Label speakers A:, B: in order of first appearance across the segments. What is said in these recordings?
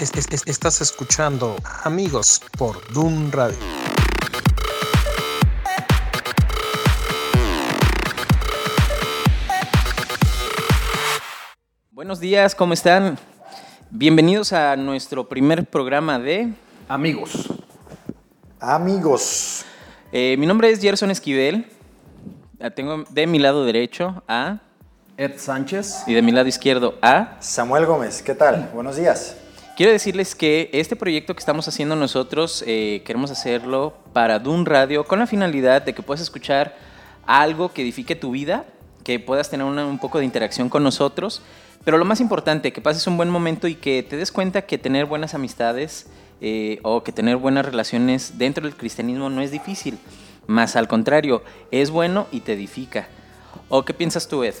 A: estás escuchando Amigos por Doom Radio.
B: Buenos días, ¿cómo están? Bienvenidos a nuestro primer programa de
C: Amigos.
D: Amigos.
B: Eh, mi nombre es Gerson Esquivel. Tengo de mi lado derecho a
C: Ed Sánchez.
B: y de mi lado izquierdo a
D: Samuel Gómez, ¿qué tal? Buenos días.
B: Quiero decirles que este proyecto que estamos haciendo nosotros eh, queremos hacerlo para Dun Radio con la finalidad de que puedas escuchar algo que edifique tu vida, que puedas tener un poco de interacción con nosotros, pero lo más importante, que pases un buen momento y que te des cuenta que tener buenas amistades eh, o que tener buenas relaciones dentro del cristianismo no es difícil, más al contrario, es bueno y te edifica. ¿O qué piensas tú, Ed?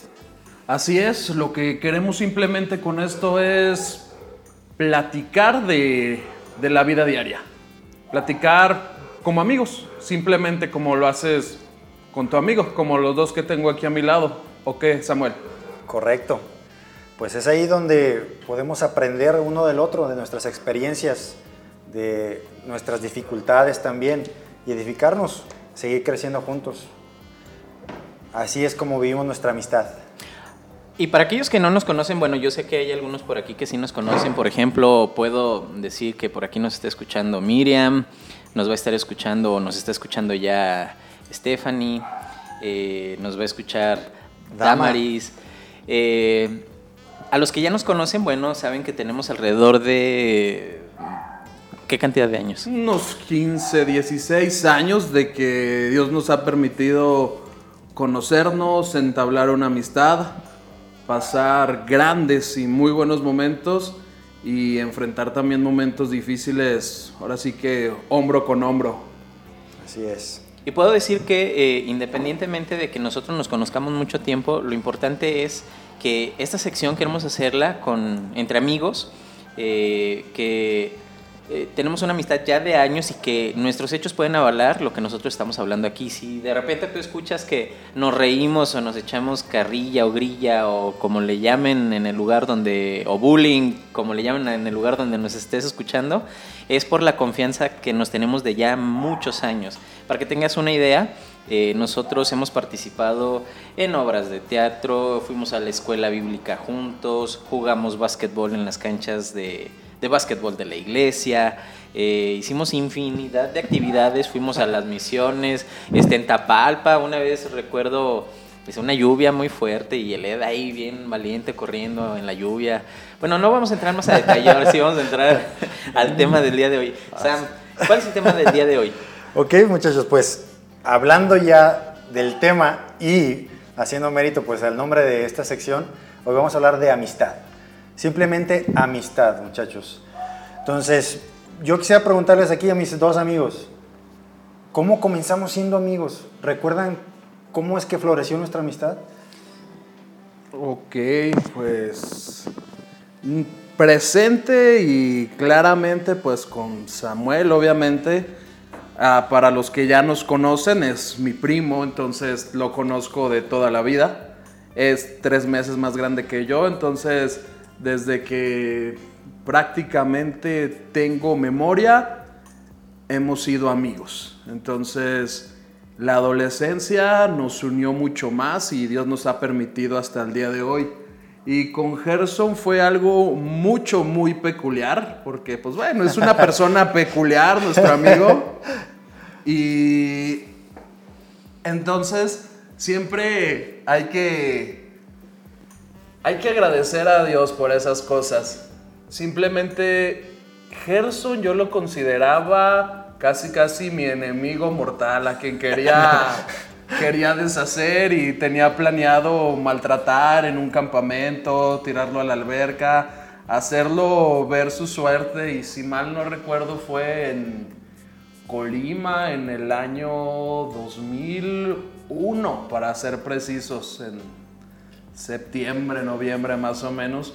C: Así es, lo que queremos simplemente con esto es platicar de, de la vida diaria. Platicar como amigos, simplemente como lo haces con tu amigo, como los dos que tengo aquí a mi lado. ¿O qué, Samuel?
D: Correcto. Pues es ahí donde podemos aprender uno del otro, de nuestras experiencias, de nuestras dificultades también, y edificarnos, seguir creciendo juntos. Así es como vivimos nuestra amistad.
B: Y para aquellos que no nos conocen, bueno, yo sé que hay algunos por aquí que sí nos conocen. Por ejemplo, puedo decir que por aquí nos está escuchando Miriam, nos va a estar escuchando, o nos está escuchando ya Stephanie, eh, nos va a escuchar
D: Dama.
B: Damaris. Eh, a los que ya nos conocen, bueno, saben que tenemos alrededor de... ¿Qué cantidad de años?
C: Unos 15, 16 años de que Dios nos ha permitido conocernos, entablar una amistad, pasar grandes y muy buenos momentos y enfrentar también momentos difíciles, ahora sí que hombro con hombro.
D: Así es.
B: Y puedo decir que eh, independientemente de que nosotros nos conozcamos mucho tiempo, lo importante es que esta sección queremos hacerla con, entre amigos, eh, que eh, tenemos una amistad ya de años y que nuestros hechos pueden avalar lo que nosotros estamos hablando aquí. Si de repente tú escuchas que nos reímos o nos echamos carrilla o grilla o como le llamen en el lugar donde, o bullying, como le llamen en el lugar donde nos estés escuchando, es por la confianza que nos tenemos de ya muchos años. Para que tengas una idea, eh, nosotros hemos participado en obras de teatro, fuimos a la escuela bíblica juntos, jugamos básquetbol en las canchas de, de básquetbol de la iglesia, eh, hicimos infinidad de actividades, fuimos a las misiones, este, en Tapalpa, una vez recuerdo pues, una lluvia muy fuerte y el Ed ahí bien valiente corriendo en la lluvia. Bueno, no vamos a entrar más a detalle, ahora sí vamos a entrar al tema del día de hoy. Sam, ¿cuál es el tema del día de hoy?
D: Ok, muchachos, pues hablando ya del tema y haciendo mérito pues al nombre de esta sección, hoy vamos a hablar de amistad. Simplemente amistad, muchachos. Entonces, yo quisiera preguntarles aquí a mis dos amigos, ¿cómo comenzamos siendo amigos? ¿Recuerdan cómo es que floreció nuestra amistad?
C: Ok, pues mm, presente y claramente pues con Samuel obviamente. Ah, para los que ya nos conocen es mi primo, entonces lo conozco de toda la vida. Es tres meses más grande que yo, entonces desde que prácticamente tengo memoria hemos sido amigos. Entonces la adolescencia nos unió mucho más y Dios nos ha permitido hasta el día de hoy. Y con Gerson fue algo mucho, muy peculiar, porque pues bueno, es una persona peculiar, nuestro amigo. Y entonces siempre hay que, hay que agradecer a Dios por esas cosas. Simplemente Gerson yo lo consideraba casi casi mi enemigo mortal, a quien quería, quería deshacer y tenía planeado maltratar en un campamento, tirarlo a la alberca, hacerlo ver su suerte y si mal no recuerdo fue en Colima en el año 2001, para ser precisos, en septiembre, noviembre más o menos.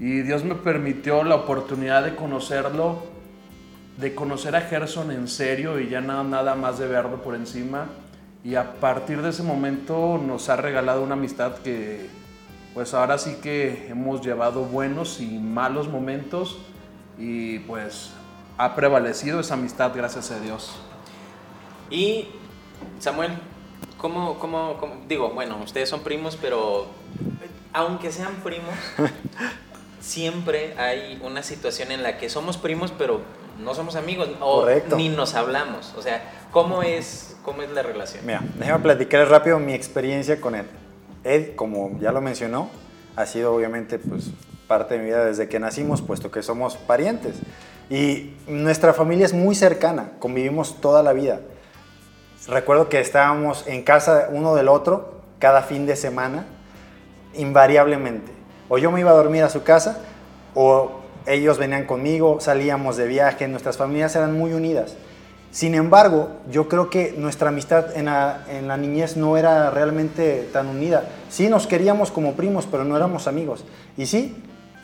C: Y Dios me permitió la oportunidad de conocerlo, de conocer a Gerson en serio y ya nada, nada más de verlo por encima. Y a partir de ese momento nos ha regalado una amistad que pues ahora sí que hemos llevado buenos y malos momentos y pues ha prevalecido esa amistad, gracias a Dios.
B: Y Samuel, ¿cómo, cómo, cómo- digo, bueno, ustedes son primos, pero aunque sean primos, siempre hay una situación en la que somos primos, pero no somos amigos o
D: Correcto.
B: ni nos hablamos. O sea, ¿cómo es, cómo es la relación?
D: Mira, déjame platicarles rápido mi experiencia con él. Ed, como ya lo mencionó, ha sido obviamente pues, parte de mi vida desde que nacimos, puesto que somos parientes. Y nuestra familia es muy cercana, convivimos toda la vida. Recuerdo que estábamos en casa uno del otro cada fin de semana, invariablemente. O yo me iba a dormir a su casa, o ellos venían conmigo, salíamos de viaje, nuestras familias eran muy unidas. Sin embargo, yo creo que nuestra amistad en la, niñez no era realmente tan unida. Sí nos queríamos como primos, pero no éramos amigos. Y sí,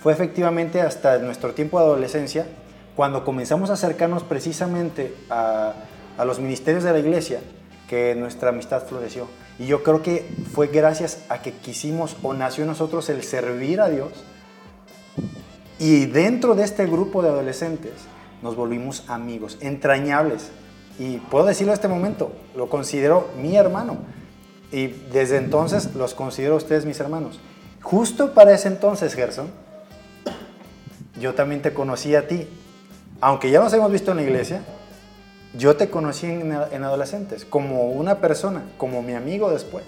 D: fue efectivamente hasta nuestro tiempo de adolescencia, cuando comenzamos a acercarnos precisamente a, a los ministerios de la iglesia, que nuestra amistad floreció. Y yo creo que fue gracias a que quisimos o nació en nosotros el servir a Dios. Y dentro de este grupo de adolescentes nos volvimos amigos, entrañables. Y puedo decirlo en este momento, lo considero mi hermano. Y desde entonces los considero ustedes mis hermanos. Justo para ese entonces, Gerson, yo también te conocí a ti. Aunque ya nos hemos visto en la iglesia, yo te conocí en, en adolescentes, como una persona, como mi amigo después.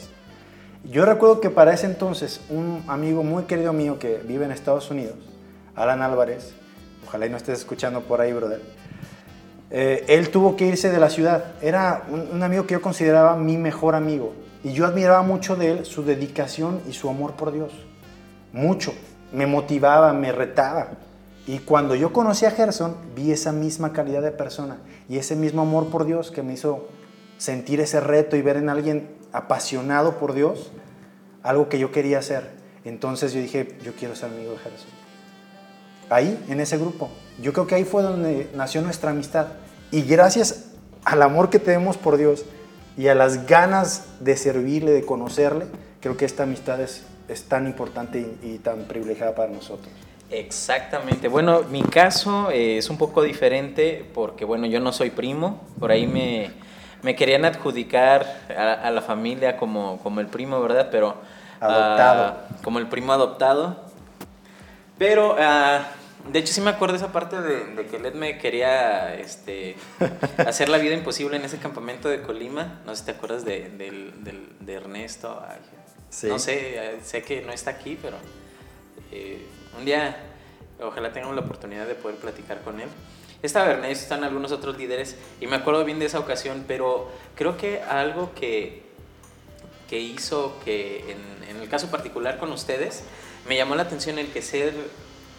D: Yo recuerdo que para ese entonces, un amigo muy querido mío que vive en Estados Unidos, Alan Álvarez, ojalá no estés escuchando por ahí, brother, eh, él tuvo que irse de la ciudad. Era un amigo que yo consideraba mi mejor amigo. Y yo admiraba mucho de él su dedicación y su amor por Dios. Mucho. Me motivaba, me retaba. Y cuando yo conocí a Gerson, vi esa misma calidad de persona y ese mismo amor por Dios que me hizo sentir ese reto y ver en alguien apasionado por Dios algo que yo quería hacer. Entonces yo dije, yo quiero ser amigo de Gerson. Ahí, en ese grupo. Yo creo que ahí fue donde nació nuestra amistad. Y gracias al amor que tenemos por Dios y a las ganas de servirle, de conocerle, creo que esta amistad es, es tan importante y, y tan privilegiada para nosotros.
B: Exactamente. Bueno, mi caso eh, es un poco diferente porque, bueno, yo no soy primo. Por ahí me, me querían adjudicar a, a la familia como, como el primo, ¿verdad? Pero...
D: Adoptado.
B: ah, como el primo adoptado. Pero, ah, de hecho, sí me acuerdo esa parte de, de que Led me quería este, hacer la vida imposible en ese campamento de Colima. No sé si te acuerdas de, del- del- de Ernesto. Ay,
D: Sí.
B: No sé, eh, sé que no está aquí, pero eh, un día ojalá tengamos la oportunidad de poder platicar con él. Estaba Ernesto, están algunos otros líderes y me acuerdo bien de esa ocasión, pero creo que algo que, que hizo que en, en el caso particular con ustedes me llamó la atención el que ser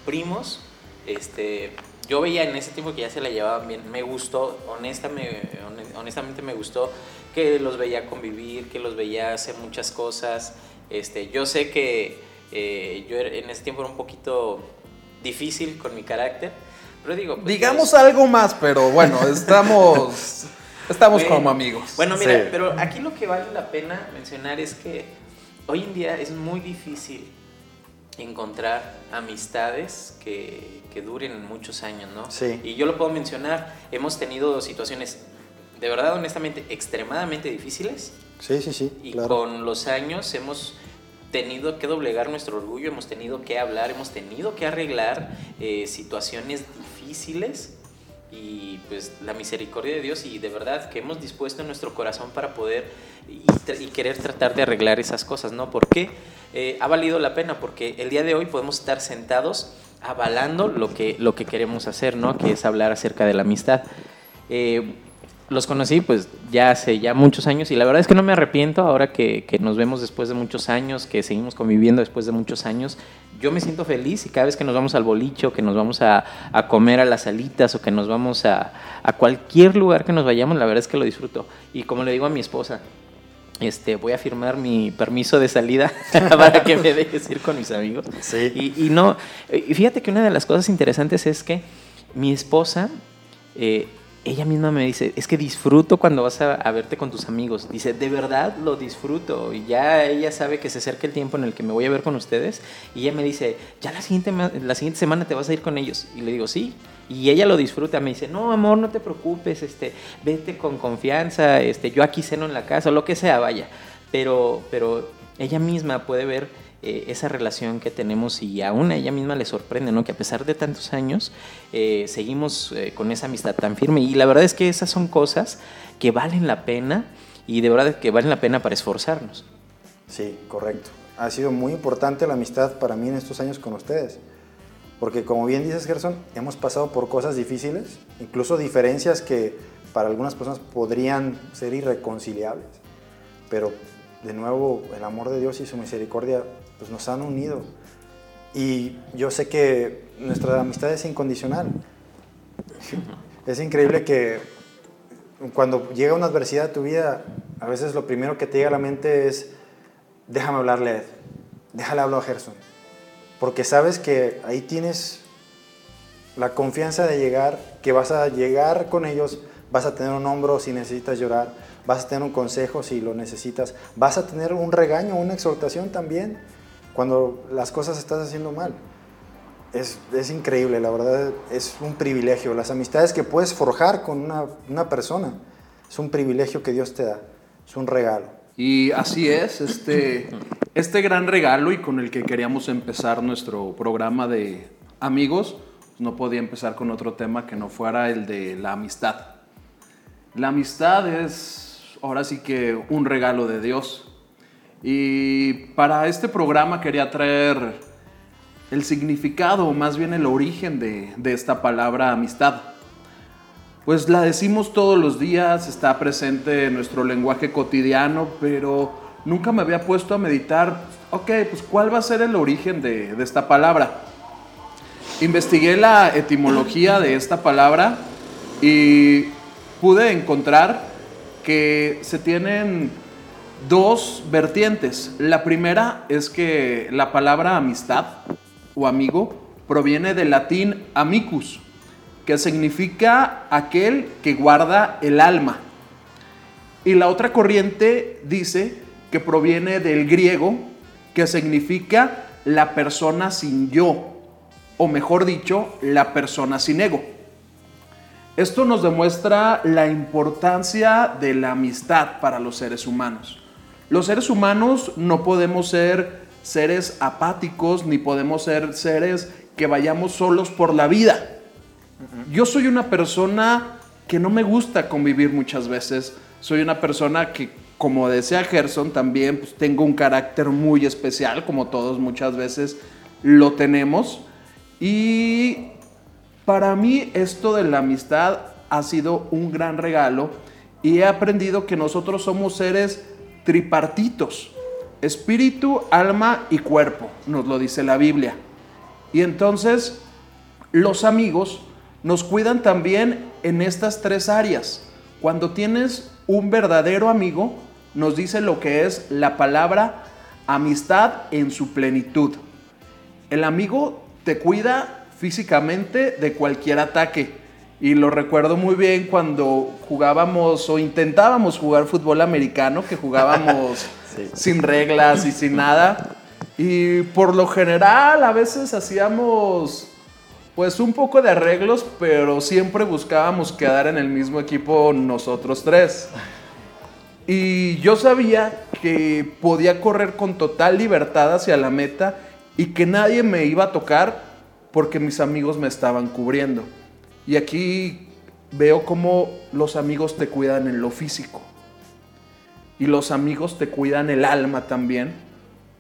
B: primos, este, yo veía en ese tiempo que ya se la llevaban bien, me gustó, honestamente, honestamente me gustó que los veía convivir, que los veía hacer muchas cosas, este, yo sé que eh, yo en ese tiempo era un poquito difícil con mi carácter, pero digo... pues,
C: Digamos
B: pues,
C: algo más, pero bueno, estamos, estamos
B: bueno,
C: como amigos.
B: Bueno, mira,
D: Sí.
B: pero aquí lo que vale la pena mencionar es que hoy en día es muy difícil encontrar amistades que, que duren muchos años, ¿no?
D: Sí.
B: Y yo lo puedo mencionar, hemos tenido situaciones de verdad, honestamente, extremadamente difíciles
D: Sí, sí, sí,
B: y
D: claro.
B: con los años hemos tenido que doblegar nuestro orgullo, hemos tenido que hablar, hemos tenido que arreglar eh, situaciones difíciles y pues la misericordia de Dios y de verdad que hemos dispuesto nuestro corazón para poder y, querer tratar de arreglar esas cosas, ¿no? Porque eh, ha valido la pena, porque el día de hoy podemos estar sentados avalando lo que, lo que queremos hacer, ¿no? Que es hablar acerca de la amistad. Eh, los conocí pues ya hace ya muchos años y la verdad es que no me arrepiento ahora que, que nos vemos después de muchos años, que seguimos conviviendo después de muchos años. Yo me siento feliz y cada vez que nos vamos al bolicho, que nos vamos a, a comer a las salitas o que nos vamos a, a cualquier lugar que nos vayamos, la verdad es que lo disfruto. Y como le digo a mi esposa, este, voy a firmar mi permiso de salida para que me dejes ir con mis amigos.
D: Sí.
B: Y, y no, y fíjate que una de las cosas interesantes es que mi esposa eh, ella misma me dice, es que disfruto cuando vas a, verte con tus amigos. Dice, de verdad lo disfruto. Y ya ella sabe que se acerca el tiempo en el que me voy a ver con ustedes. Y ella me dice, ya la siguiente, la siguiente semana te vas a ir con ellos. Y le digo, sí. Y ella lo disfruta. Me dice, no, amor, no te preocupes. Este, vete con confianza. Este, yo aquí ceno en la casa, lo que sea, vaya. Pero, pero ella misma puede ver eh, esa relación que tenemos y aún a ella misma le sorprende, ¿no? Que a pesar de tantos años eh, seguimos eh, con esa amistad tan firme y la verdad es que esas son cosas que valen la pena y de verdad que valen la pena para esforzarnos.
D: Sí, correcto. Ha sido muy importante la amistad para mí en estos años con ustedes. Porque como bien dices, Gerson, hemos pasado por cosas difíciles, incluso diferencias que para algunas personas podrían ser irreconciliables. Pero de nuevo, el amor de Dios y su misericordia pues nos han unido. Y yo sé que nuestra amistad es incondicional. Es increíble que cuando llega una adversidad a tu vida, a veces lo primero que te llega a la mente es, déjame hablarle a Ed, déjale hablar a Gerson. Porque sabes que ahí tienes la confianza de llegar, que vas a llegar con ellos, vas a tener un hombro si necesitas llorar, vas a tener un consejo si lo necesitas, vas a tener un regaño, una exhortación también cuando las cosas estás haciendo mal. Es, es, increíble, la verdad es un privilegio. Las amistades que puedes forjar con una, una, persona es un privilegio que Dios te da, es un regalo.
C: Y así es, este, este gran regalo y con el que queríamos empezar nuestro programa de amigos, no podía empezar con otro tema que no fuera el de la amistad. La amistad es ahora sí que un regalo de Dios. Y para este programa quería traer el significado, o más bien el origen de, esta palabra amistad. Pues la decimos todos los días, está presente en nuestro lenguaje cotidiano, pero nunca me había puesto a meditar, ok, pues cuál va a ser el origen de esta palabra. Investigué la etimología de esta palabra y pude encontrar que se tienen dos vertientes. La primera es que la palabra amistad o amigo proviene del latín amicus, que significa aquel que guarda el alma. Y la otra corriente dice que proviene del griego, que significa la persona sin yo, o mejor dicho, la persona sin ego. Esto nos demuestra la importancia de la amistad para los seres humanos. Los seres humanos no podemos ser seres apáticos ni podemos ser seres que vayamos solos por la vida. Yo soy una persona que no me gusta convivir muchas veces. Soy una persona que, como decía Gerson, también pues, tengo un carácter muy especial, como todos muchas veces lo tenemos. Y para mí esto de la amistad ha sido un gran regalo y he aprendido que nosotros somos seres tripartitos, espíritu, alma y cuerpo, nos lo dice la Biblia. Y entonces los amigos nos cuidan también en estas tres áreas. Cuando tienes un verdadero amigo, nos dice lo que es la palabra amistad en su plenitud. El amigo te cuida físicamente de cualquier ataque. Y lo recuerdo muy bien cuando jugábamos o intentábamos jugar fútbol americano, que jugábamos sí. sin reglas y sin nada. Y por lo general a veces hacíamos pues un poco de arreglos, pero siempre buscábamos quedar en el mismo equipo nosotros tres. Y yo sabía que podía correr con total libertad hacia la meta y que nadie me iba a tocar porque mis amigos me estaban cubriendo. Y aquí veo cómo los amigos te cuidan en lo físico. Y los amigos te cuidan el alma también,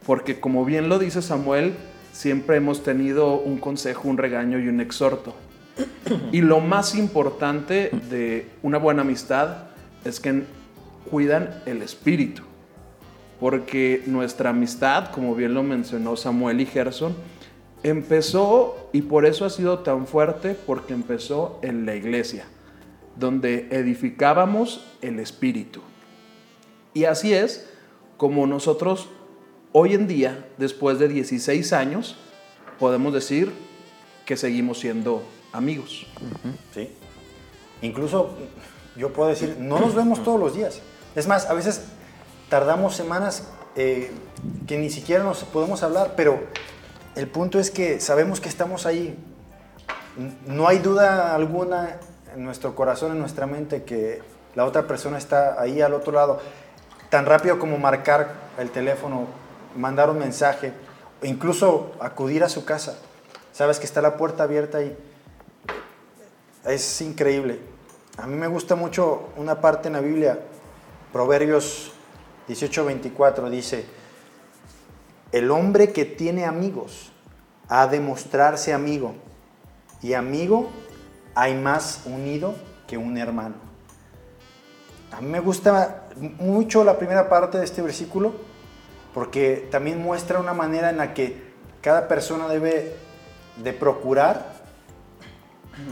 C: porque como bien lo dice Samuel, siempre hemos tenido un consejo, un regaño y un exhorto. Y lo más importante de una buena amistad es que cuidan el espíritu, porque nuestra amistad, como bien lo mencionó Samuel y Gerson, empezó y por eso ha sido tan fuerte, porque empezó en la iglesia, donde edificábamos el espíritu. Y así es como nosotros hoy en día, después de 16 años, podemos decir que seguimos siendo amigos.
D: Sí. Incluso yo puedo decir, no nos vemos todos los días. Es más, a veces tardamos semanas eh, que ni siquiera nos podemos hablar, pero el punto es que sabemos que estamos ahí. No hay duda alguna en nuestro corazón, en nuestra mente, que la otra persona está ahí al otro lado. Tan rápido como marcar el teléfono, mandar un mensaje, o incluso acudir a su casa. Sabes que está la puerta abierta y es increíble. A mí me gusta mucho una parte en la Biblia, Proverbios 18:24 dice, el hombre que tiene amigos ha de mostrarse amigo, y amigo hay más unido que un hermano. A mí me gusta mucho la primera parte de este versículo, porque también muestra una manera en la que cada persona debe de procurar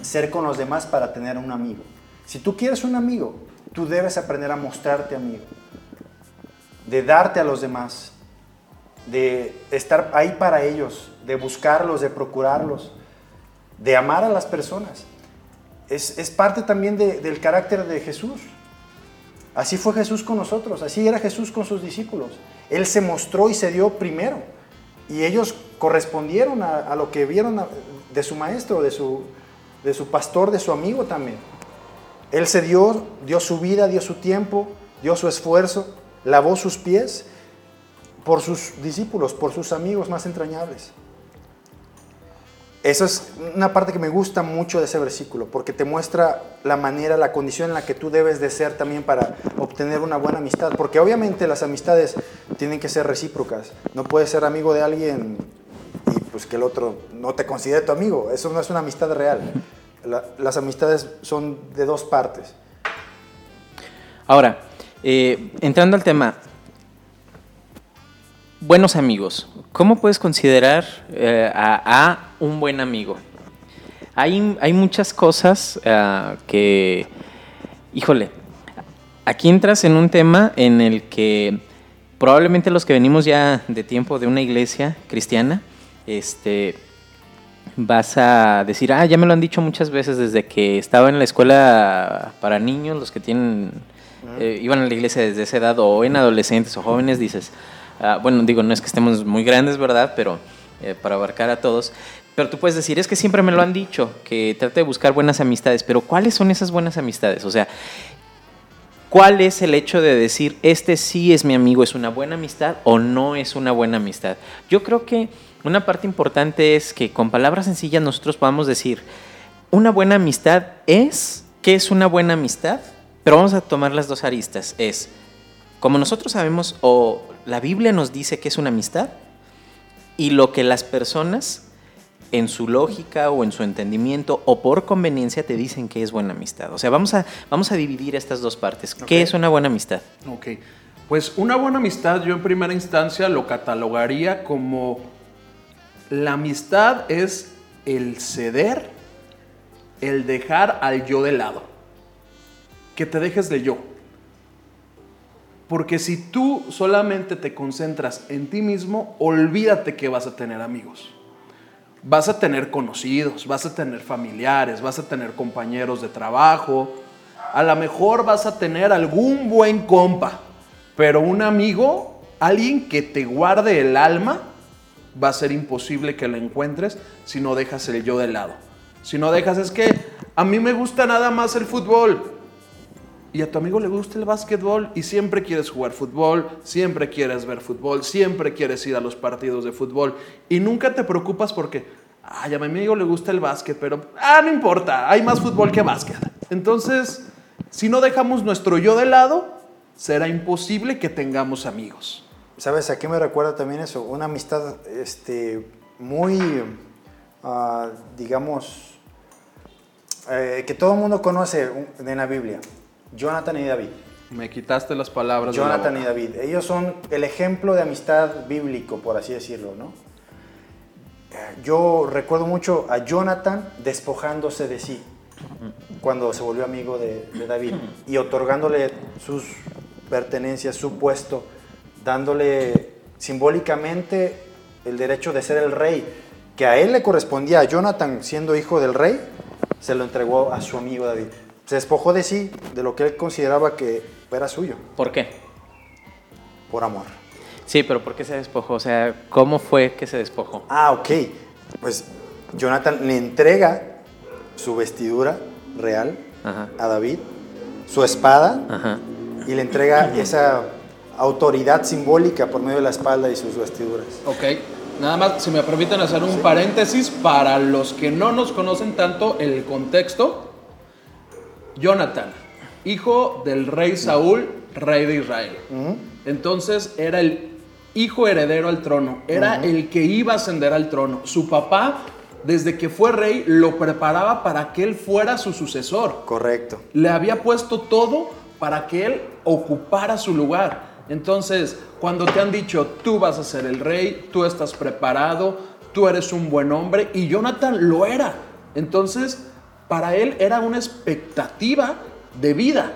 D: ser con los demás para tener un amigo. Si tú quieres un amigo, tú debes aprender a mostrarte amigo, de darte a los demás, de estar ahí para ellos, de buscarlos, de procurarlos, de amar a las personas. Es, es parte también de- del carácter de Jesús. Así fue Jesús con nosotros, así era Jesús con sus discípulos. Él se mostró y se dio primero. Y ellos correspondieron a, lo que vieron de su maestro, de su, de su pastor, de su amigo también. Él se dio, dio su vida, dio su tiempo, dio su esfuerzo, lavó sus pies por sus discípulos, por sus amigos más entrañables. Esa es una parte que me gusta mucho de ese versículo, porque te muestra la manera, la condición en la que tú debes de ser también para obtener una buena amistad. Porque obviamente las amistades tienen que ser recíprocas. No puedes ser amigo de alguien y pues que el otro no te considere tu amigo. Eso no es una amistad real. La- las amistades son de dos partes.
B: Ahora, eh, entrando al tema, buenos amigos. ¿Cómo puedes considerar eh, a, a un buen amigo? Hay, hay muchas cosas ah, que, híjole, aquí entras en un tema en el que probablemente los que venimos ya de tiempo de una iglesia cristiana, este, vas a decir, ah, ya me lo han dicho muchas veces desde que estaba en la escuela para niños, los que tienen, eh, iban a la iglesia desde esa edad, o en adolescentes o jóvenes, dices, ah, bueno, digo, no es que estemos muy grandes, ¿verdad? Pero eh, para abarcar a todos. Pero tú puedes decir, es que siempre me lo han dicho, que trate de buscar buenas amistades, pero ¿cuáles son esas buenas amistades? O sea, ¿Cuál es el hecho de decir, este sí es mi amigo, es una buena amistad o no es una buena amistad? Yo creo que una parte importante es que con palabras sencillas nosotros podamos decir, una buena amistad es, ¿qué es una buena amistad? Pero vamos a tomar las dos aristas. Es, como nosotros sabemos, o la Biblia nos dice que es una amistad, y lo que las personas en su lógica o en su entendimiento o por conveniencia te dicen que es buena amistad. O sea, vamos a, vamos a dividir estas dos partes. ¿Qué es una buena amistad?
C: Ok. Pues una buena amistad yo en primera instancia lo catalogaría como la amistad es el ceder, el dejar al yo de lado. Que te dejes de yo. Porque si tú solamente te concentras en ti mismo, olvídate que vas a tener amigos. Vas a tener conocidos, vas a tener familiares, vas a tener compañeros de trabajo. A lo mejor vas a tener algún buen compa, pero un amigo, alguien que te guarde el alma, va a ser imposible que lo encuentres si no dejas el yo de lado. Si no dejas es que a mí me gusta nada más el fútbol y a tu amigo le gusta el básquetbol y siempre quieres jugar fútbol, siempre quieres ver fútbol, siempre quieres ir a los partidos de fútbol y nunca te preocupas porque, ay, a mi amigo le gusta el básquet, pero, ah, no importa, hay más fútbol que básquet. Entonces, si no dejamos nuestro yo de lado, será imposible que tengamos amigos.
D: ¿Sabes a qué me recuerda también eso? Una amistad este, muy, ah, digamos, eh, que todo el mundo conoce en la Biblia. Jonathan y David.
C: Me quitaste las palabras de la
D: Jonathan y. David. Ellos son el ejemplo de amistad bíblico, por así decirlo, ¿no? Eh, Yo recuerdo mucho a Jonathan despojándose de sí cuando se volvió amigo de, de David y otorgándole sus pertenencias, su puesto, dándole simbólicamente el derecho de ser el rey, que a él le correspondía, a Jonathan siendo hijo del rey, se lo entregó a su amigo David. Se despojó de sí, de lo que él consideraba que era suyo,
B: ¿Por qué?
D: por amor.
B: Sí, pero ¿por qué se despojó? O sea, ¿cómo fue que se despojó?
D: Ah, ok. Pues Jonathan le entrega su vestidura real
B: Ajá.
D: a David, su espada,
B: Ajá.
D: y le entrega esa autoridad simbólica por medio de la espalda y sus vestiduras.
C: Ok, nada más, si me permiten hacer un paréntesis para los que no nos conocen tanto el contexto. Jonathan, hijo del rey Saúl, rey de Israel. Entonces era el hijo heredero al trono, era el que iba a ascender al trono. Su papá, desde que fue rey, lo preparaba para que él fuera su sucesor
D: Correcto.
C: le había puesto todo para que él ocupara su lugar. Entonces, cuando te han dicho, tú vas a ser el rey, tú estás preparado, tú eres un buen hombre, y Jonathan lo era. Entonces, para él era una expectativa de vida.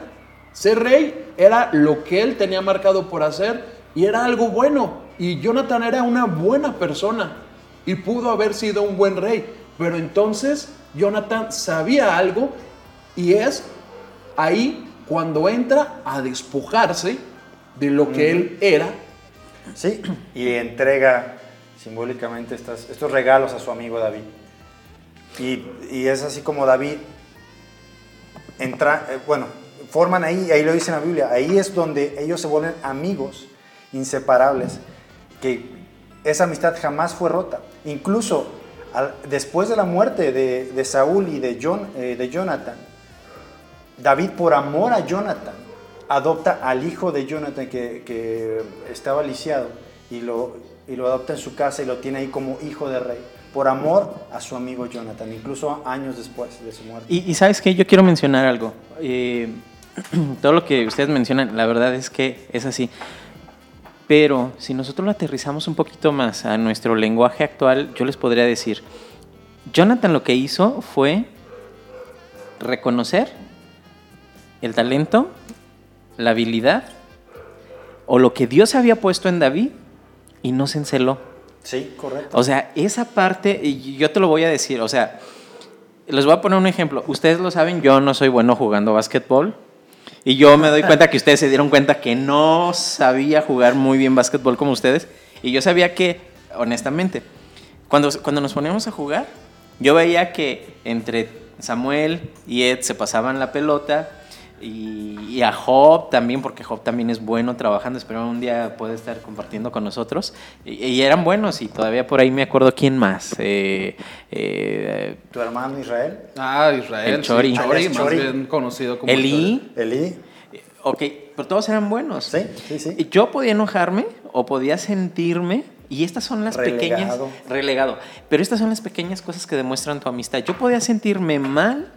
C: Ser rey era lo que él tenía marcado por hacer y era algo bueno. Y Jonathan era una buena persona y pudo haber sido un buen rey. Pero entonces Jonathan sabía algo y es ahí cuando entra a despojarse de lo que él era.
D: Sí, y entrega simbólicamente estas, estos regalos a su amigo David. Y, es así como David entra, eh, bueno, forman ahí, ahí lo dice en la Biblia, ahí es donde ellos se vuelven amigos inseparables, que esa amistad jamás fue rota. Incluso después de la muerte de, Saúl y de, eh, de Jonathan, David, por amor a Jonathan, adopta al hijo de Jonathan que, estaba lisiado y lo adopta en su casa y lo tiene ahí como hijo de rey, por amor a su amigo Jonathan, incluso años después de su muerte.
B: Y, sabes que yo quiero mencionar algo. Eh, todo lo que ustedes mencionan, la verdad es que es así. Pero si nosotros lo aterrizamos un poquito más a nuestro lenguaje actual, yo les podría decir, Jonathan lo que hizo fue reconocer el talento, la habilidad o lo que Dios había puesto en David y no se enceló.
D: Sí, correcto.
B: O sea, esa parte, y yo te lo voy a decir, o sea, les voy a poner un ejemplo. Ustedes lo saben, yo no soy bueno jugando básquetbol. Y yo me doy cuenta que ustedes se dieron cuenta que no sabía jugar muy bien básquetbol como ustedes. Y yo sabía que, honestamente, cuando, cuando nos poníamos a jugar, yo veía que entre Samuel y Ed se pasaban la pelota. Y, y a Job también, porque Job también es bueno trabajando. Espero un día pueda estar compartiendo con nosotros. Y, y eran buenos, y todavía por ahí me acuerdo quién más. Eh, eh,
D: Tu hermano Israel,
C: Ah, Israel.
B: El Chori.
C: sí, Chori, más
D: Chori.
C: bien conocido como
B: Elí.
D: Elí.
B: Ok, pero todos eran buenos.
D: Sí, sí, sí.
B: Yo podía enojarme o podía sentirme, y estas son las pequeñas.
D: Relegado.
B: Relegado. Pero estas son las pequeñas cosas que demuestran tu amistad. Yo podía sentirme mal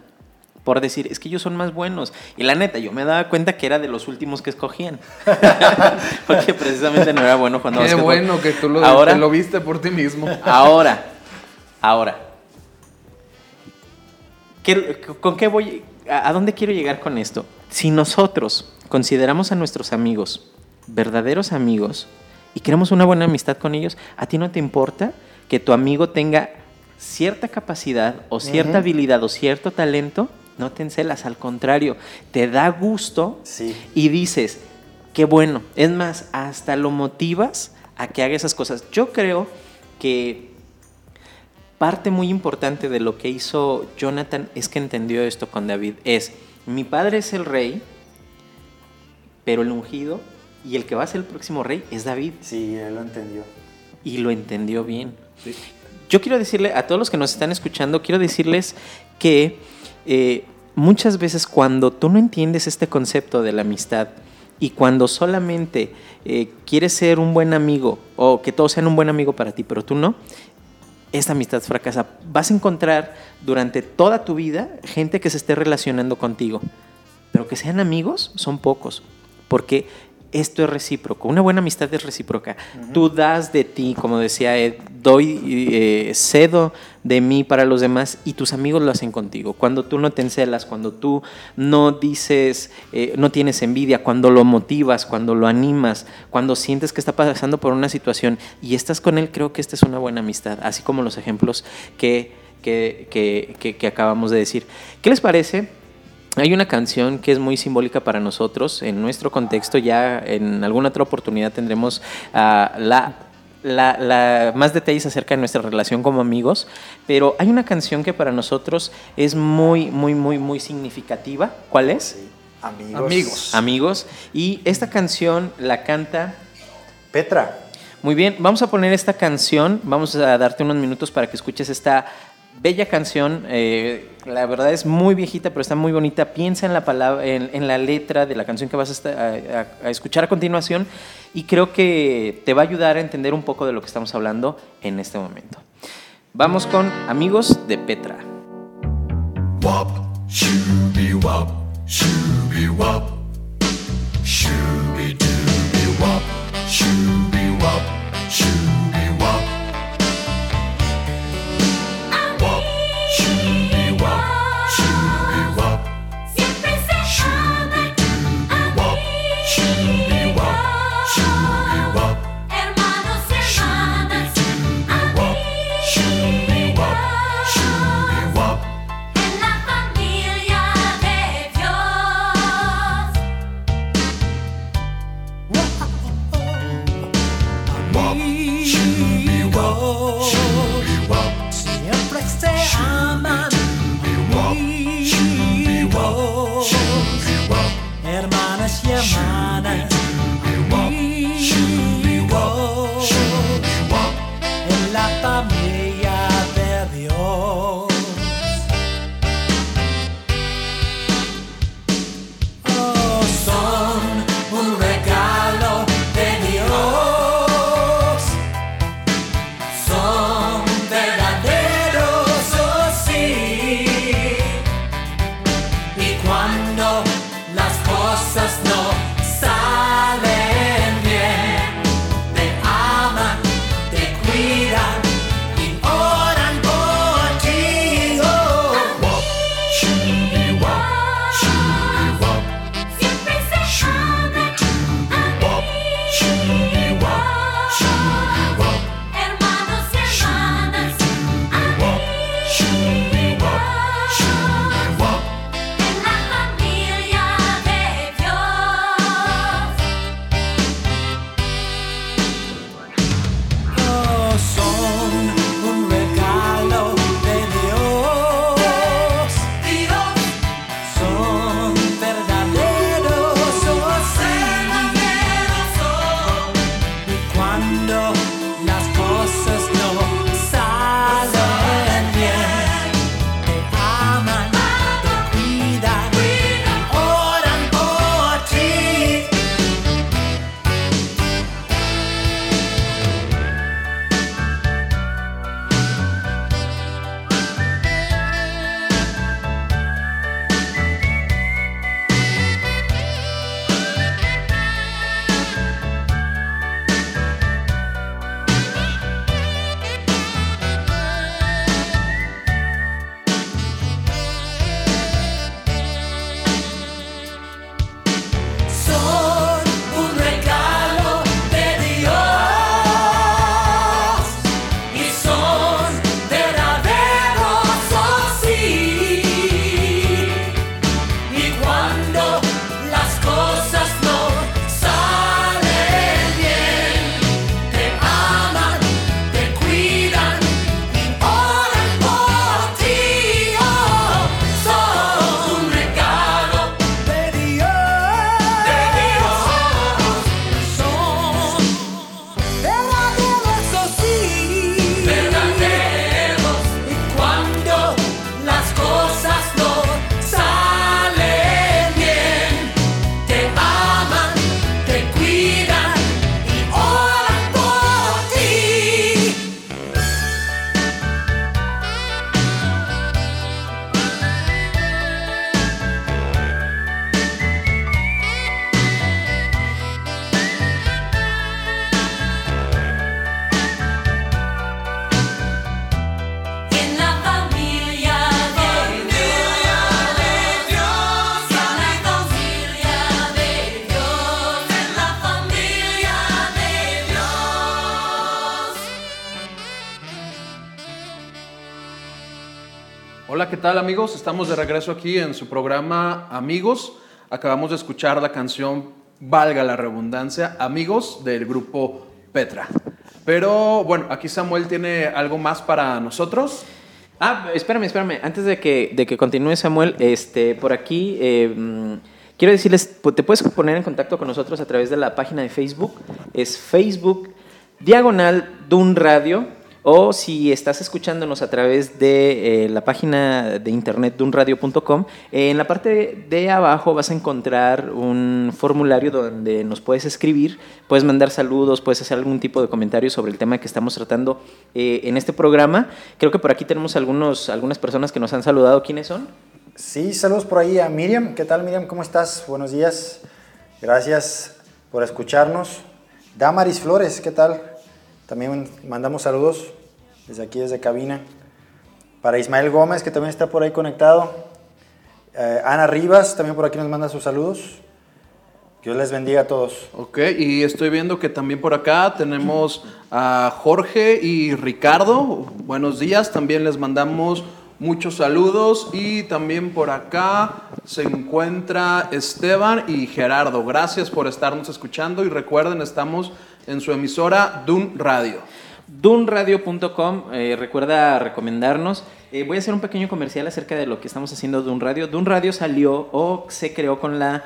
B: por decir, es que ellos son más buenos. Y la neta, yo me daba cuenta que era de los últimos que escogían. Porque precisamente no era bueno cuando
C: Qué bueno que tú lo,
B: Ahora-
C: te lo viste por ti mismo.
B: Ahora, ahora. ¿qué- ¿Con qué voy? A, a dónde quiero llegar con esto? Si nosotros consideramos a nuestros amigos verdaderos amigos y queremos una buena amistad con ellos, ¿a ti no te importa que tu amigo tenga cierta capacidad o cierta habilidad o cierto talento? No te encelas, al contrario, te da gusto
D: Sí.
B: y dices, qué bueno. Es más, hasta lo motivas a que haga esas cosas. Yo creo que parte muy importante de lo que hizo Jonathan es que entendió esto con David. Es, mi padre es el rey, pero el ungido y el que va a ser el próximo rey es David.
D: Sí, él lo entendió.
B: Y lo entendió bien. Yo quiero decirle a todos los que nos están escuchando, quiero decirles que eh, muchas veces cuando tú no entiendes este concepto de la amistad y cuando solamente eh, quieres ser un buen amigo o que todos sean un buen amigo para ti, pero tú no, esta amistad fracasa. Vas a encontrar durante toda tu vida gente que se esté relacionando contigo, pero que sean amigos son pocos, porque esto es recíproco. Una buena amistad es recíproca. Tú das de ti, como decía Ed, doy, eh, cedo de mí para los demás y tus amigos lo hacen contigo. Cuando tú no te encelas, cuando tú no dices, eh, no tienes envidia, cuando lo motivas, cuando lo animas, cuando sientes que está pasando por una situación y estás con él, creo que esta es una buena amistad, así como los ejemplos que, que, que- que- que acabamos de decir. ¿Qué les parece?
E: Hay una canción que es muy simbólica para nosotros, en nuestro contexto, ya en alguna otra oportunidad tendremos ah, la, la- la- más detalles acerca de nuestra relación como amigos, pero hay una canción que para nosotros es muy, muy, muy, muy significativa. ¿Cuál es?
D: Amigos.
C: Amigos.
E: Amigos. Y esta canción la canta
D: Petra.
E: muy bien, vamos a poner esta canción, vamos a darte unos minutos para que escuches esta bella canción. eh, la verdad es muy viejita, pero está muy bonita. Piensa en la palabra, en, la letra de la canción que vas a, escuchar a continuación y creo que te va a ayudar a entender un poco de lo que estamos hablando en este momento. Vamos con Amigos de Petra.
C: Amigos? Estamos de regreso aquí en su programa Amigos. Acabamos de escuchar la canción, valga la redundancia, Amigos del grupo Petra. Pero bueno, aquí Samuel tiene algo más para nosotros.
B: Ah, espérame, espérame. Antes de que, de que continúe Samuel, este, por aquí mm, quiero decirles, pu- te puedes poner en contacto con nosotros a través de la página de Facebook. Es Facebook Diagonal Dun Radio. O si estás escuchándonos a través de eh, la página de internet dunradio.com, eh, en la parte de abajo vas a encontrar un formulario donde nos puedes escribir, puedes mandar saludos, puedes hacer algún tipo de comentario sobre el tema que estamos tratando eh, en este programa. Creo que por aquí tenemos algunos, algunas personas que nos han saludado. ¿Quiénes son?
D: Sí, saludos por ahí a Miriam. ¿Qué tal, Miriam? ¿Cómo estás? Buenos días. Gracias por escucharnos. Damaris Flores, ¿qué tal? También mandamos saludos desde aquí, desde cabina. Para Ismael Gómez, que también está por ahí conectado. Eh, Ana Rivas, también por aquí nos manda sus saludos. Dios les bendiga a todos.
C: Ok, y estoy viendo que también por acá tenemos a Jorge y Ricardo. Buenos días, también les mandamos muchos saludos. Y también por acá se encuentra Esteban y Gerardo. Gracias por estarnos escuchando y recuerden, estamos en su emisora Dun Radio.
B: Dunradio.com, eh, recuerda recomendarnos. Eh, voy a hacer un pequeño comercial acerca de lo que estamos haciendo Dun Radio. Dun Radio salió o se creó con la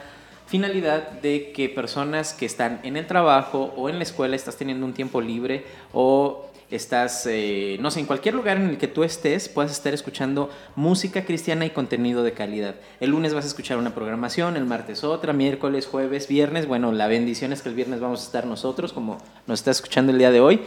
B: finalidad de que personas que están en el trabajo o en la escuela, estás teniendo un tiempo libre o estás, eh, no sé, en cualquier lugar en el que tú estés, puedas estar escuchando música cristiana y contenido de calidad. El lunes vas a escuchar una programación, el martes otra, miércoles, jueves, viernes. Bueno, la bendición es que el viernes vamos a estar nosotros, como nos está escuchando el día de hoy.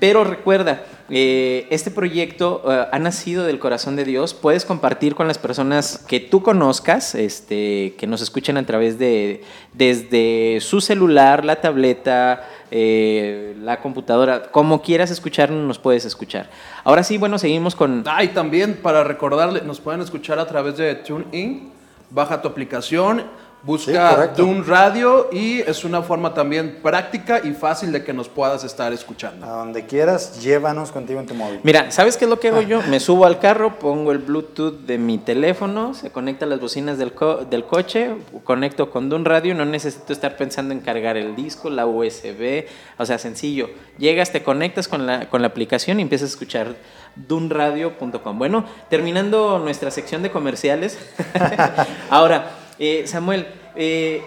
B: Pero recuerda, eh, este proyecto eh, ha nacido del corazón de Dios. Puedes compartir con las personas que tú conozcas, este, que nos escuchen a través de, desde su celular, la tableta, eh, la computadora, como quieras escucharnos, nos puedes escuchar. Ahora sí, bueno, seguimos con...
C: Ah, y también para recordarle, nos pueden escuchar a través de TuneIn. Baja tu aplicación, busca. Dun Radio y es una forma también práctica y fácil de que nos puedas estar escuchando.
D: A donde quieras, llévanos contigo en tu móvil.
B: Mira, ¿sabes qué es lo que hago yo? Me subo al carro, pongo el Bluetooth de mi teléfono, se conecta a las bocinas del, co- del coche, conecto con Dun Radio, no necesito estar pensando en cargar el disco, la USB, o sea, sencillo. Llegas, te conectas con la, con la aplicación y empiezas a escuchar dunradio.com. Bueno, terminando nuestra sección de comerciales, ahora, eh, Samuel, eh,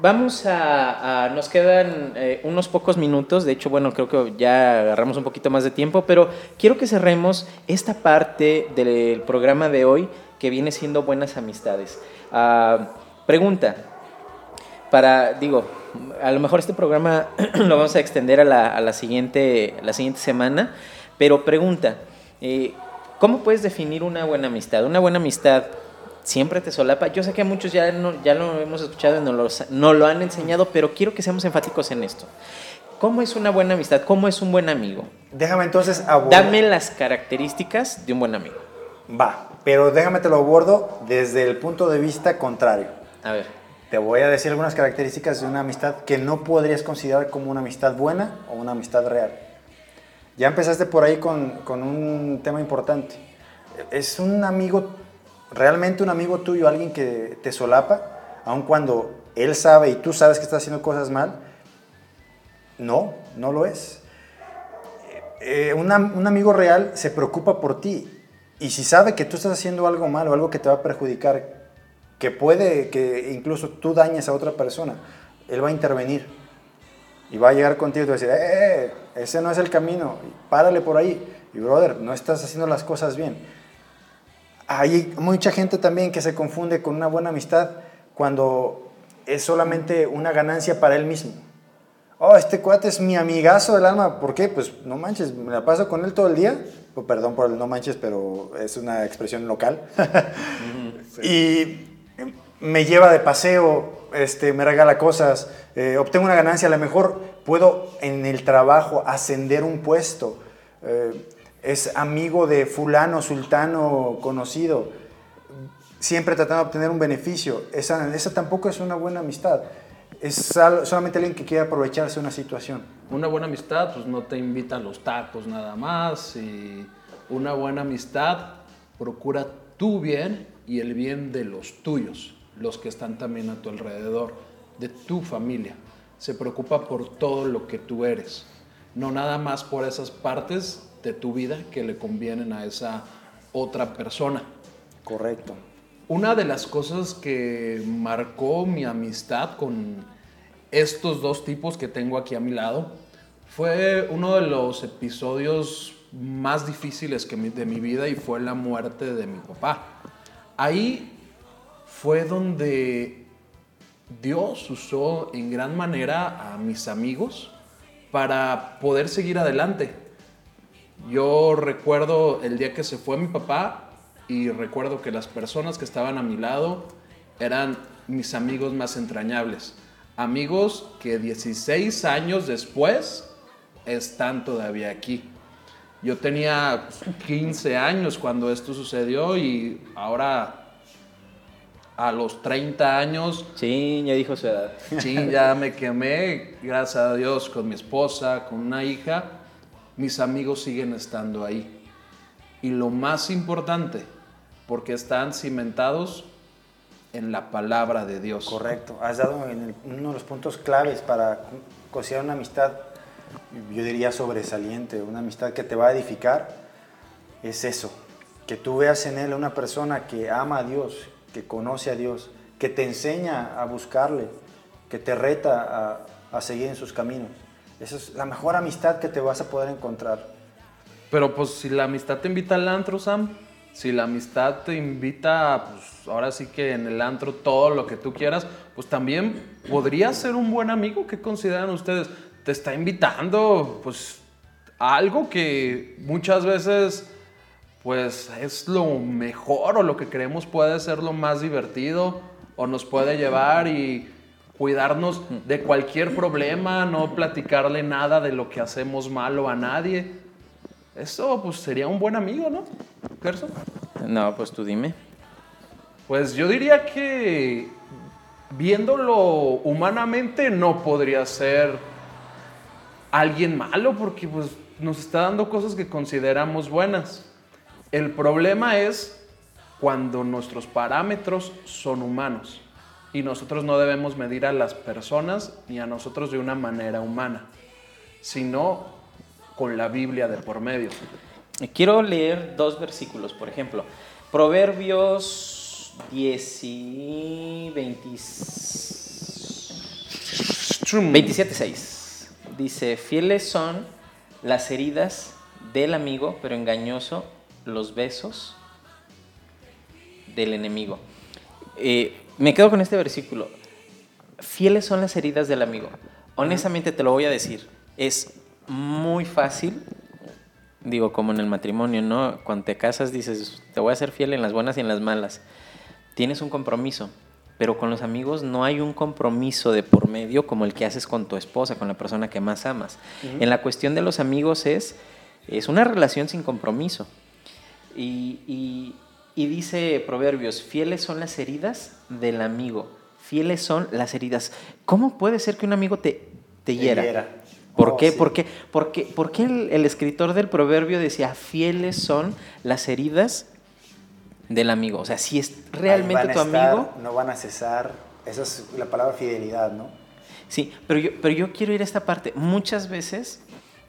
B: Vamos a, nos quedan eh, unos pocos minutos, de hecho, bueno, creo que ya agarramos un poquito más de tiempo, pero quiero que cerremos esta parte del programa de hoy que viene siendo buenas amistades. Ah, pregunta, para, digo, a lo mejor este programa lo vamos a extender a la, a la siguiente, la siguiente semana, pero pregunta, ¿cómo puedes definir una buena amistad? Una buena amistad siempre te solapa. Yo sé que muchos ya, no, ya lo hemos escuchado y nos lo, nos lo han enseñado, pero quiero que seamos enfáticos en esto. ¿Cómo es una buena amistad? ¿Cómo es un buen amigo?
D: Déjame entonces abordar.
B: Dame las características de un buen amigo.
D: Va, pero déjame te lo abordo desde el punto de vista contrario.
B: A ver.
D: Te voy a decir algunas características de una amistad que no podrías considerar como una amistad buena o una amistad real. Ya empezaste por ahí con, con un tema importante. ¿Es un amigo, realmente un amigo tuyo, alguien que te solapa, aun cuando él sabe y tú sabes que está haciendo cosas mal? No, no lo es. Eh, un amigo real se preocupa por ti y si sabe que tú estás haciendo algo mal o algo que te va a perjudicar, que puede que incluso tú dañes a otra persona, él va a intervenir y va a llegar contigo y te va a decir, "Eh, eh, ese no es el camino, párale por ahí. Y brother, no estás haciendo las cosas bien. Hay mucha gente también que se confunde con una buena amistad cuando es solamente una ganancia para él mismo. Oh, este cuate es mi amigazo del alma. ¿Por qué? Pues no manches, me la paso con él todo el día. Oh, perdón por el no manches, pero es una expresión local. Y me lleva de paseo, este, me regala cosas, eh, obtengo una ganancia. A lo mejor puedo en el trabajo ascender un puesto. eh, es amigo de fulano, sultano, conocido siempre tratando de obtener un beneficio. Esa, esa tampoco es una buena amistad. Es solamente alguien que quiere aprovecharse de una situación.
C: Una buena amistad, pues no te invita a los tacos nada más. Y una buena amistad procura tu bien y el bien de los tuyos, los que están también a tu alrededor, de tu familia. Se preocupa por todo lo que tú eres, no nada más por esas partes de tu vida que le convienen a esa otra persona.
D: Correcto.
C: Una de las cosas que marcó mi amistad con estos dos tipos que tengo aquí a mi lado fue uno de los episodios más difíciles que mi- de mi vida y fue la muerte de mi papá. Ahí fue donde Dios usó en gran manera a mis amigos para poder seguir adelante. Yo recuerdo el día que se fue mi papá y recuerdo que las personas que estaban a mi lado eran mis amigos más entrañables. Amigos que 16 años después están todavía aquí. Yo tenía 15 años cuando esto sucedió y ahora a los 30 años
B: Sí, ya dijo su edad.
C: Sí, ya me quemé, gracias a Dios, con mi esposa, con una hija. Mis amigos siguen estando ahí. Y lo más importante, porque están cimentados en la palabra de Dios.
D: Correcto. Has dado uno de los puntos claves para co- considerar una amistad, yo diría sobresaliente, una amistad que te va a edificar, es eso, que tú veas en él a una persona que ama a Dios, que conoce a Dios, que te enseña a buscarle, que te reta a seguir en sus caminos. Esa es la mejor amistad que te vas a poder encontrar.
C: Pero pues si la amistad te invita al antro, Sam, si la amistad te invita, pues ahora sí que en el antro todo lo que tú quieras, pues también podría ser un buen amigo. ¿Qué consideran ustedes? Te está invitando, pues, a algo que muchas veces, pues, es lo mejor o lo que creemos puede ser lo más divertido o nos puede llevar y cuidarnos de cualquier problema, no platicarle nada de lo que hacemos malo a nadie. Eso pues sería un buen amigo, ¿no? Gerson?
B: No, pues tú dime.
C: Pues yo diría que viéndolo humanamente no podría ser alguien malo porque pues nos está dando cosas que consideramos buenas. El problema es cuando nuestros parámetros son humanos y nosotros no debemos medir a las personas ni a nosotros de una manera humana, sino con la Biblia de por medio.
B: Quiero leer dos versículos, por ejemplo. Proverbios 10 y 20 27.6. Dice, fieles son las heridas del amigo, pero engañoso los besos del enemigo. Eh, me quedo con este versículo. Fieles son las heridas del amigo. Honestamente te lo voy a decir. Es muy fácil, digo, como en el matrimonio, ¿no? Cuando te casas dices, te voy a ser fiel en las buenas y en las malas. Tienes un compromiso, pero con los amigos no hay un compromiso de por medio como el que haces con tu esposa, con la persona que más amas. En la cuestión de los amigos es, es una relación sin compromiso. Y, y- y dice Proverbios, fieles son las heridas del amigo, fieles son las heridas. ¿Cómo puede ser que un amigo te, te hiera?
D: hiera.
B: ¿Por
D: Oh,
B: qué?
D: sí.
B: ¿Por qué? Porque, ¿Por qué el, el escritor del proverbio decía, fieles son las heridas del amigo? O sea, si es realmente tu
D: estar,
B: amigo,
D: No van a cesar. Esa es la palabra fidelidad, ¿no?
B: Sí, pero yo, pero yo quiero ir a esta parte. Muchas veces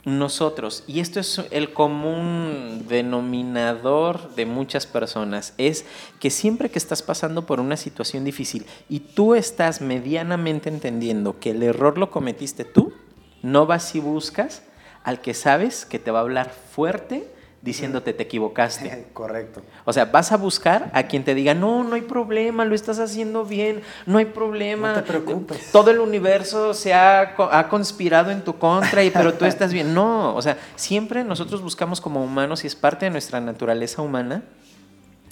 B: nosotros, y esto es el común denominador de muchas personas, es que siempre que estás pasando por una situación difícil y tú estás medianamente entendiendo que el error lo cometiste tú, no vas y buscas al que sabes que te va a hablar fuerte diciéndote te equivocaste.
D: Correcto.
B: O sea, vas a buscar a quien te diga, no, no hay problema, lo estás haciendo bien, no hay problema.
D: No te preocupes.
B: Todo el universo se ha, ha conspirado en tu contra, y, pero tú estás bien. No, o sea, siempre nosotros buscamos como humanos, y es parte de nuestra naturaleza humana,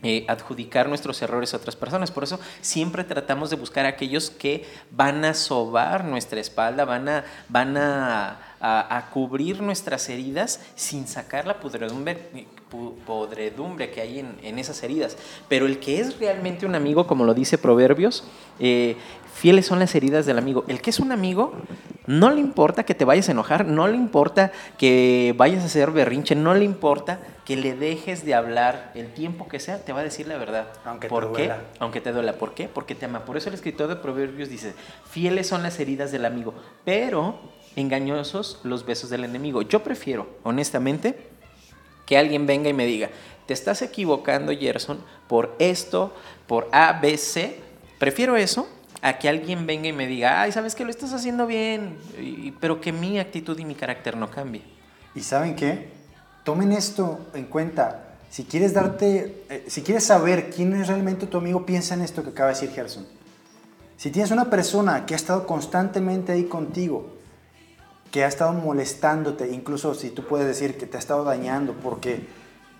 B: eh, adjudicar nuestros errores a otras personas. Por eso siempre tratamos de buscar a aquellos que van a sobar nuestra espalda, van a, van a, a- a cubrir nuestras heridas sin sacar la pudredumbre, pu- podredumbre que hay en, en esas heridas. Pero el que es realmente un amigo, como lo dice Proverbios, eh, fieles son las heridas del amigo. El que es un amigo No le importa que te vayas a enojar, no le importa que vayas a hacer berrinche, no le importa que le dejes de hablar el tiempo que sea, te va a decir la verdad.
D: Aunque te
B: ¿Por qué?
D: duela.
B: Aunque te duela. ¿Por qué? Porque te ama. Por eso el escritor de Proverbios dice, fieles son las heridas del amigo, pero engañosos los besos del enemigo. Yo prefiero, honestamente, que alguien venga y me diga, te estás equivocando, Gerson, por esto, por A, B, C. Prefiero eso a que alguien venga y me diga, ay, sabes que lo estás haciendo bien, pero que mi actitud y mi carácter no cambie.
D: ¿Y saben qué? Tomen esto en cuenta. Si quieres darte, eh, si quieres saber quién es realmente tu amigo, piensa en esto que acaba de decir Gerson. Si tienes una persona que ha estado constantemente ahí contigo, que ha estado molestándote, incluso si tú puedes decir que te ha estado dañando, porque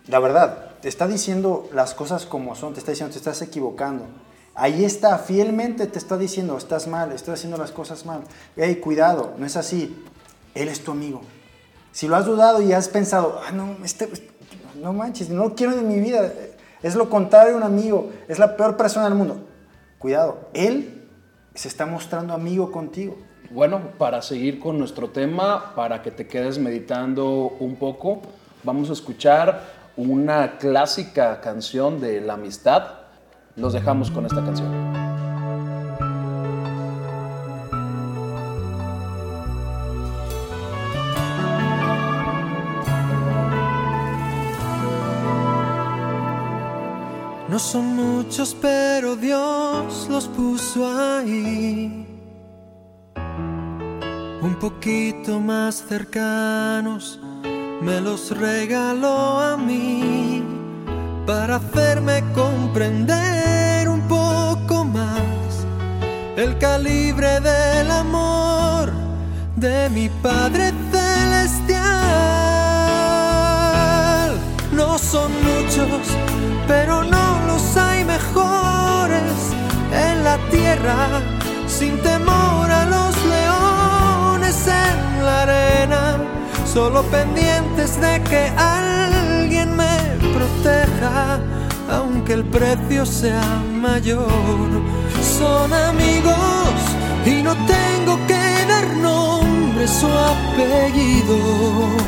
D: la verdad, te está diciendo las cosas como son, te está diciendo, te estás equivocando. Ahí está, fielmente te está diciendo, estás mal, estás haciendo las cosas mal. Hey, cuidado, no es así. Él es tu amigo. Si lo has dudado y has pensado, ah, no, este, no manches, no quiero en mi vida, es lo contrario a un amigo, es la peor persona del mundo. Cuidado, él se está mostrando amigo contigo.
C: Bueno, para seguir con nuestro tema, para que te quedes meditando un poco, vamos a escuchar una clásica canción de la amistad. Los dejamos con esta canción.
F: No son muchos, pero Dios los puso ahí. Poquito más cercanos, me los regaló a mí para hacerme comprender un poco más el calibre del amor de mi Padre Celestial. No son muchos, pero no los hay mejores en la tierra, sin temor arena, solo pendientes de que alguien me proteja, aunque el precio sea mayor. Son amigos y no tengo que dar nombres o apellidos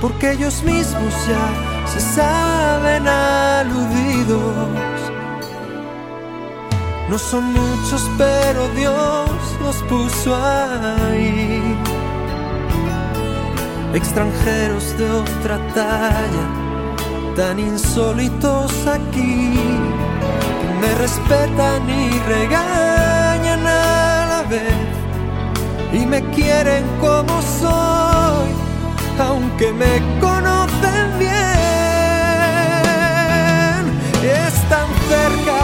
F: porque ellos mismos ya se saben aludidos. No son muchos, pero Dios los puso ahí. Extranjeros de otra talla, tan insólitos aquí, que me respetan y regañan a la vez y me quieren como soy, aunque me conocen bien. Están cerca,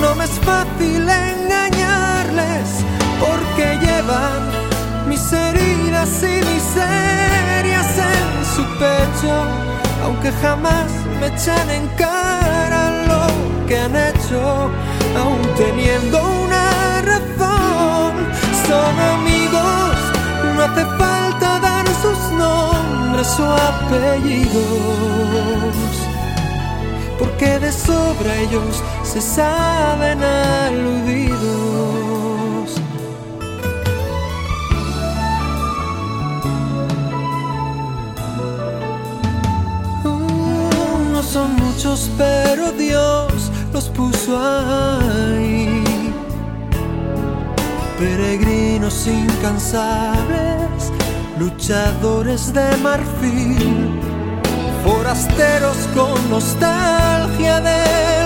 F: no me es engañarles, porque llevan mis heridas y miserias en su pecho, aunque jamás me echan en cara lo que han hecho, aún teniendo una razón. Son amigos, no hace falta dar sus nombres o apellidos, porque de sobra ellos se saben aludidos. No son muchos, pero Dios los puso ahí. Peregrinos incansables, luchadores de marfil, forasteros con nostalgia hogar.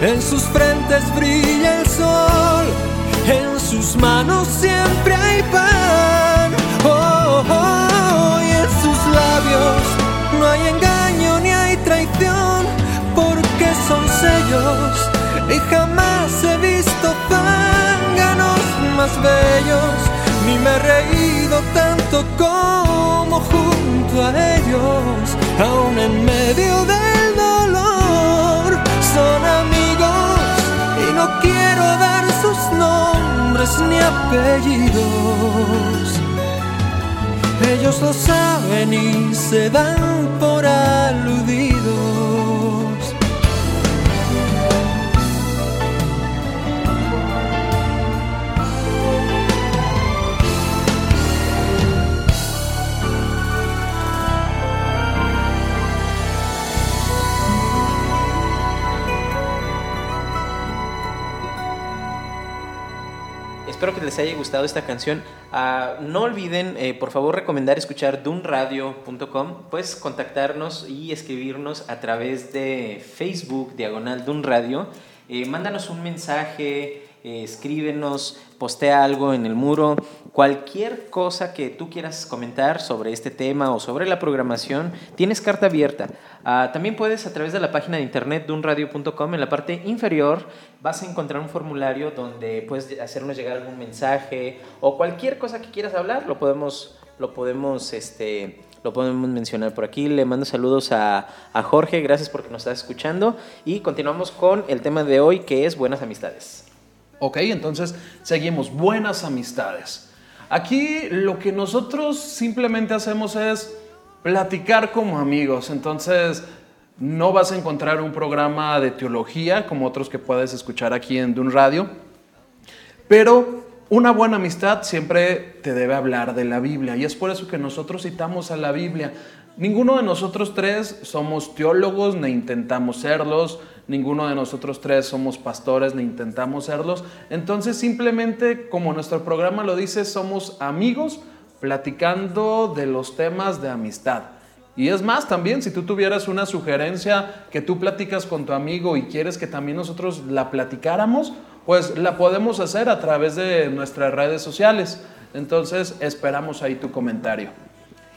F: En sus frentes brilla el sol, en sus manos siempre hay pan. Oh, oh, oh, y en sus labios no hay engaño ni hay traición, porque son sellos y jamás he visto zánganos más bellos, ni me he reído tanto como junto a ellos, apellidos. Ellos lo saben y se dan por aludidos.
B: Espero que les haya gustado esta canción. Ah, no olviden, eh, por favor, recomendar escuchar dunradio.com. Puedes contactarnos y escribirnos a través de Facebook, diagonal Dunradio. Eh, mándanos un mensaje, escríbenos, postea algo en el muro. Cualquier cosa que tú quieras comentar sobre este tema o sobre la programación, tienes carta abierta. Ah, también puedes a través de la página de internet dunradio.com, en la parte inferior vas a encontrar un formulario donde puedes hacernos llegar algún mensaje o cualquier cosa que quieras hablar, lo podemos, lo podemos, este, lo podemos mencionar por aquí. Le mando saludos a, a Jorge, gracias porque nos estás escuchando y continuamos con el tema de hoy que es buenas amistades.
C: Ok, entonces seguimos. Buenas amistades. Aquí lo que nosotros simplemente hacemos es platicar como amigos. Entonces no vas a encontrar un programa de teología como otros que puedes escuchar aquí en Dun Radio. Pero una buena amistad siempre te debe hablar de la Biblia y es por eso que nosotros citamos a la Biblia. Ninguno de nosotros tres somos teólogos ni intentamos serlos, ninguno de nosotros tres somos pastores ni intentamos serlos. Entonces simplemente, como nuestro programa lo dice, somos amigos platicando de los temas de amistad. Y es más, también si tú tuvieras una sugerencia que tú platicas con tu amigo y quieres que también nosotros la platicáramos, pues la podemos hacer a través de nuestras redes sociales. Entonces esperamos ahí tu comentario.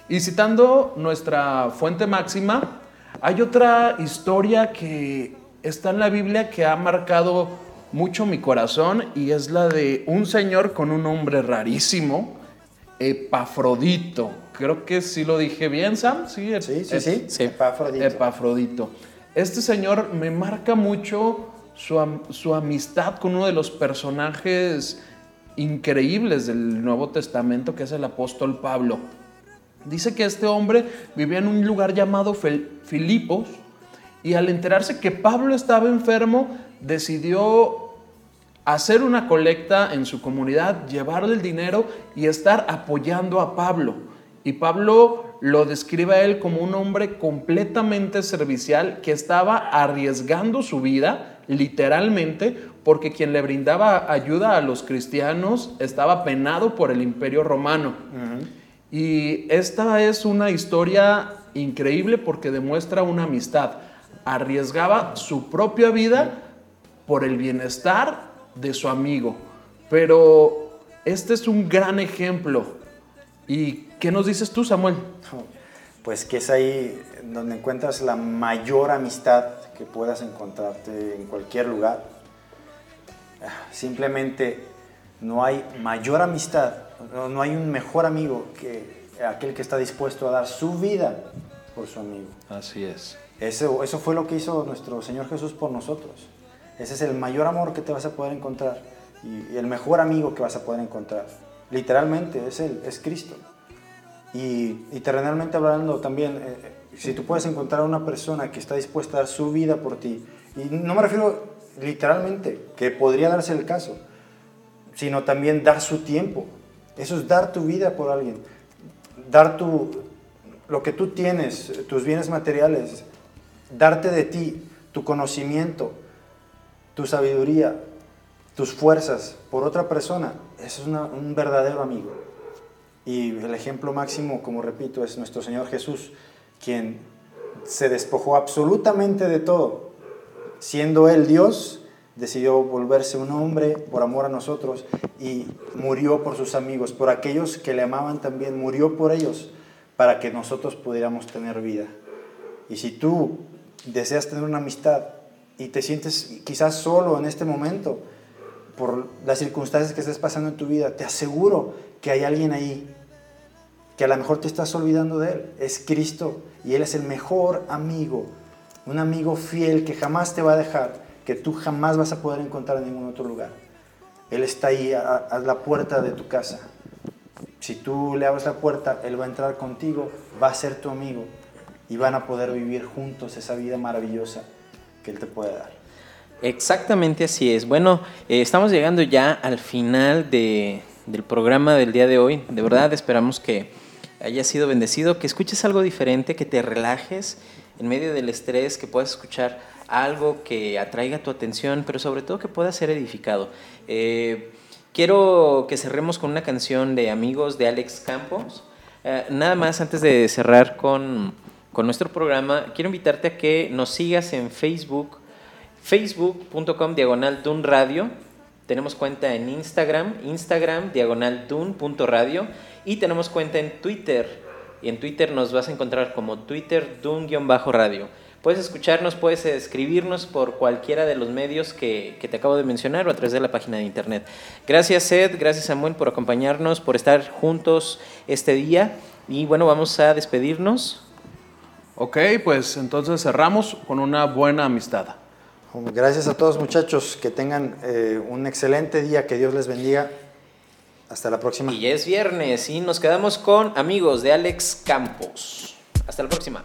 C: Y citando nuestra fuente máxima, hay otra historia que está en la Biblia que ha marcado mucho mi corazón y es la de un señor con un nombre rarísimo, Epafrodito. Creo que sí lo dije bien, Sam. Sí,
D: Sí, sí,
C: Ep-
D: sí.
B: sí.
D: Epafrodito.
C: Epafrodito. Este señor me marca mucho su, am- su amistad con uno de los personajes increíbles del Nuevo Testamento, que es el apóstol Pablo. Dice que este hombre vivía en un lugar llamado Fel- Filipos y al enterarse que Pablo estaba enfermo, decidió hacer una colecta en su comunidad, llevarle el dinero y estar apoyando a Pablo. Y Pablo lo describe a él como un hombre completamente servicial que estaba arriesgando su vida, literalmente, porque quien le brindaba ayuda a los cristianos estaba penado por el imperio romano. Y esta es una historia increíble porque demuestra una amistad. Arriesgaba su propia vida por el bienestar de su amigo. Pero este es un gran ejemplo. ¿Y qué nos dices tú, Samuel?
D: Pues que es ahí donde encuentras la mayor amistad que puedas encontrarte en cualquier lugar. Simplemente no hay mayor amistad, no, no hay un mejor amigo que aquel que está dispuesto a dar su vida por su amigo.
C: Así es.
D: Eso, eso fue lo que hizo nuestro Señor Jesús por nosotros. Ese es el mayor amor que te vas a poder encontrar y, y el mejor amigo que vas a poder encontrar. Literalmente es Él, es Cristo. Y, y terrenalmente hablando también, eh, eh, si tú puedes encontrar a una persona que está dispuesta a dar su vida por ti, y no me refiero literalmente, que podría darse el caso, sino también dar su tiempo. Eso es dar tu vida por alguien, dar tu, lo que tú tienes, tus bienes materiales, darte de ti, tu conocimiento, tu sabiduría, tus fuerzas por otra persona, eso es un verdadero amigo. Y el ejemplo máximo, como repito, es nuestro Señor Jesús, quien se despojó absolutamente de todo. Siendo Él Dios, decidió volverse un hombre por amor a nosotros y murió por sus amigos, por aquellos que le amaban también, murió por ellos para que nosotros pudiéramos tener vida. Y si tú deseas tener una amistad y te sientes quizás solo en este momento por las circunstancias que estés pasando en tu vida, te aseguro que hay alguien ahí que a lo mejor te estás olvidando de él. Es Cristo y Él es el mejor amigo, un amigo fiel que jamás te va a dejar, que tú jamás vas a poder encontrar en ningún otro lugar. Él está ahí a, a la puerta de tu casa. Si tú le abres la puerta, Él va a entrar contigo, va a ser tu amigo y van a poder vivir juntos esa vida maravillosa que Él te puede dar.
B: Exactamente así es. Bueno, eh, estamos llegando ya al final de- del programa del día de hoy. De verdad esperamos que hayas sido bendecido, que escuches algo diferente, que te relajes en medio del estrés, que puedas escuchar algo que atraiga tu atención, pero sobre todo que puedas ser edificado. Eh, quiero que cerremos con una canción de Amigos de Alex Campos. Eh, nada más antes de cerrar con, con nuestro programa, quiero invitarte a que nos sigas en Facebook, facebook.com diagonal Dun Radio. Tenemos cuenta en Instagram, Instagram diagonal Dun.radio. Y tenemos cuenta en Twitter. Y en Twitter nos vas a encontrar como Twitter Dun-radio. Puedes escucharnos, puedes escribirnos por cualquiera de los medios que, que te acabo de mencionar o a través de la página de internet. Gracias Seth, gracias Samuel por acompañarnos, por estar juntos este día. Y bueno, vamos a despedirnos.
C: Ok, pues entonces cerramos con una buena amistad.
D: Gracias a todos muchachos, que tengan eh, un excelente día, que Dios les bendiga. Hasta la próxima.
B: Y es viernes y nos quedamos con amigos de Alex Campos. Hasta la próxima.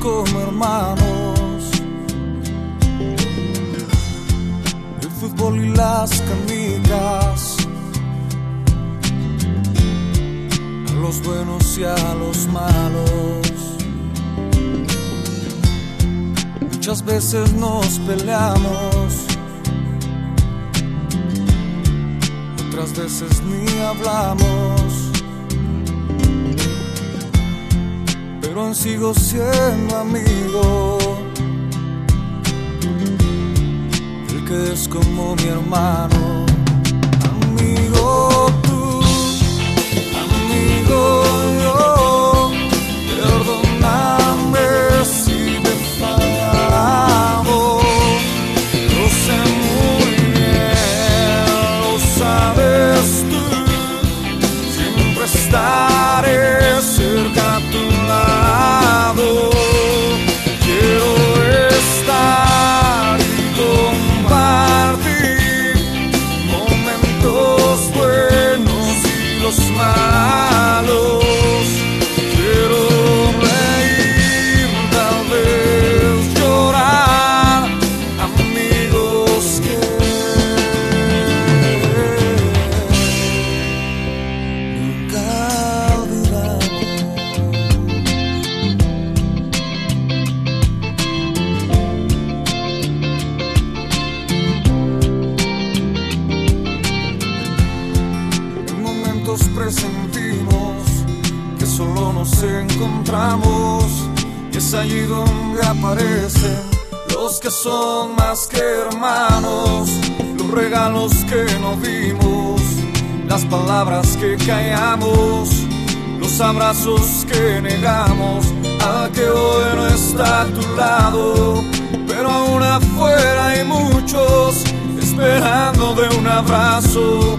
G: Como hermanos. El fútbol y las canicas, a los buenos y a los malos. Muchas veces nos peleamos. otras veces ni hablamos. Pero sigo siendo amigo. El que es como mi hermano. Amigo nos encontramos y es allí donde aparecen los que son más que hermanos, los regalos que no dimos, las palabras que callamos, los abrazos que negamos, al que hoy no está a tu lado, pero aún afuera hay muchos esperando de un abrazo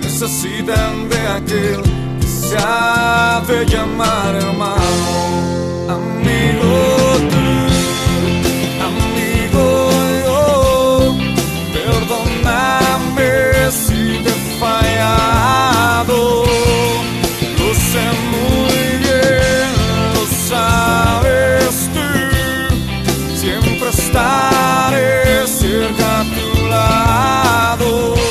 G: necesitan de aquel de llamar hermano. Amigo tú, amigo yo, perdóname si te he fallado. Lo sé muy bien, lo sabes tú. Siempre estaré cerca a tu lado.